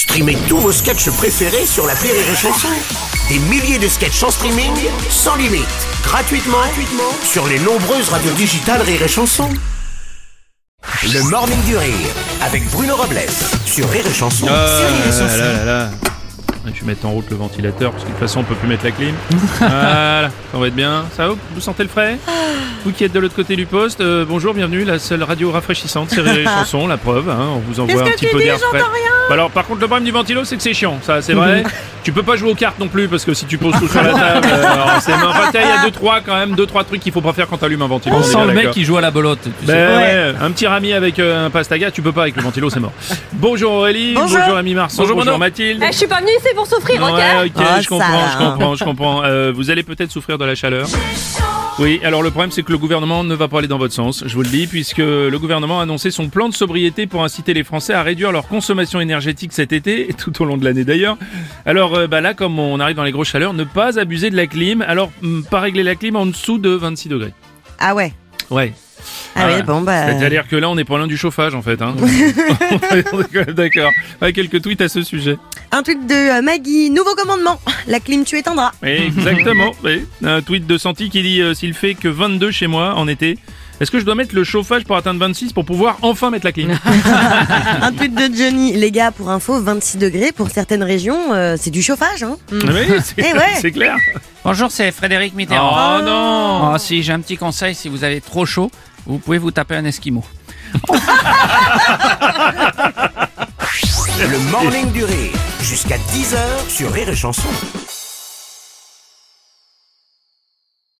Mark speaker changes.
Speaker 1: Streamez tous vos sketchs préférés sur la Rire et Chanson. Des milliers de sketchs en streaming, sans limite, gratuitement, gratuitement sur les nombreuses radios digitales Rire et Chanson. Le Morning du Rire, avec Bruno Robles, sur Rire et Chanson.
Speaker 2: Ah
Speaker 1: sur Rire et
Speaker 2: là
Speaker 1: Chanson.
Speaker 2: là là là. Je vais mettre en route le ventilateur parce que de toute façon on peut plus mettre la clim. voilà, ça va être bien. Ça va Vous sentez le frais? Vous qui êtes de l'autre côté du poste, euh, bonjour, bienvenue, la seule radio rafraîchissante, c'est Rire et Chanson, la preuve. hein, on vous envoie un
Speaker 3: Qu'est-ce que
Speaker 2: petit
Speaker 3: tu
Speaker 2: peu
Speaker 3: dis
Speaker 2: d'air
Speaker 3: J'entends
Speaker 2: frais.
Speaker 3: rien.
Speaker 2: Bah alors par contre le problème du ventilo c'est que c'est chiant, ça c'est vrai. tu peux pas jouer aux cartes non plus parce que si tu poses tout sur la table, euh, alors, c'est enfin, tiens, il y a deux trois quand même deux trois trucs qu'il faut pas faire quand t'allumes un ventilo.
Speaker 4: On sent le mec qui joue à la tu sais.
Speaker 2: Ben ouais, un petit rami avec euh, un pastaga, tu peux pas avec le ventilo, c'est mort. Bonjour Aurélie,
Speaker 3: Bonjour.
Speaker 2: Amy Marceau,
Speaker 4: Bonjour.
Speaker 2: Mathilde.
Speaker 3: Eh, je suis pas venue ici pour souffrir, ok
Speaker 2: Ouais, ok,
Speaker 3: Oh,
Speaker 2: je comprends,
Speaker 3: ça
Speaker 2: je comprends, je comprends. Euh, vous allez peut-être souffrir de la chaleur. Oui, alors le problème c'est que le gouvernement ne va pas aller dans votre sens, je vous le dis, puisque le gouvernement a annoncé son plan de sobriété pour inciter les Français à réduire leur consommation énergétique cet été, et tout au long de l'année d'ailleurs. Alors euh, bah là, comme on arrive dans les grosses chaleurs, ne pas abuser de la clim, alors hum, pas régler la clim en dessous de 26 degrés.
Speaker 5: Ah ouais.
Speaker 2: Ouais.
Speaker 5: Ah bon bah.
Speaker 2: C'est-à-dire que là, on est pas loin du chauffage en fait. Hein. d'accord. Quelques tweets à ce sujet.
Speaker 5: Un tweet de euh, Maggie, nouveau commandement. La clim tu éteindras.
Speaker 2: Oui, exactement. oui. Un tweet de Santi qui dit euh, s'il fait que 22 chez moi en été, est-ce que je dois mettre le chauffage pour atteindre 26 pour pouvoir enfin mettre la clim?
Speaker 5: Un tweet de Johnny, les gars, pour info, 26 degrés pour certaines régions, euh, c'est du chauffage. Hein.
Speaker 2: Oui, c'est
Speaker 5: Eh ouais.
Speaker 2: c'est clair.
Speaker 4: Bonjour, c'est Frédéric Mitterrand.
Speaker 2: Oh non
Speaker 4: Oh, si, j'ai un petit conseil. Si vous avez trop chaud, vous pouvez vous taper un esquimau.
Speaker 1: Le Morning du Rire, jusqu'à 10h sur Rire et Chanson.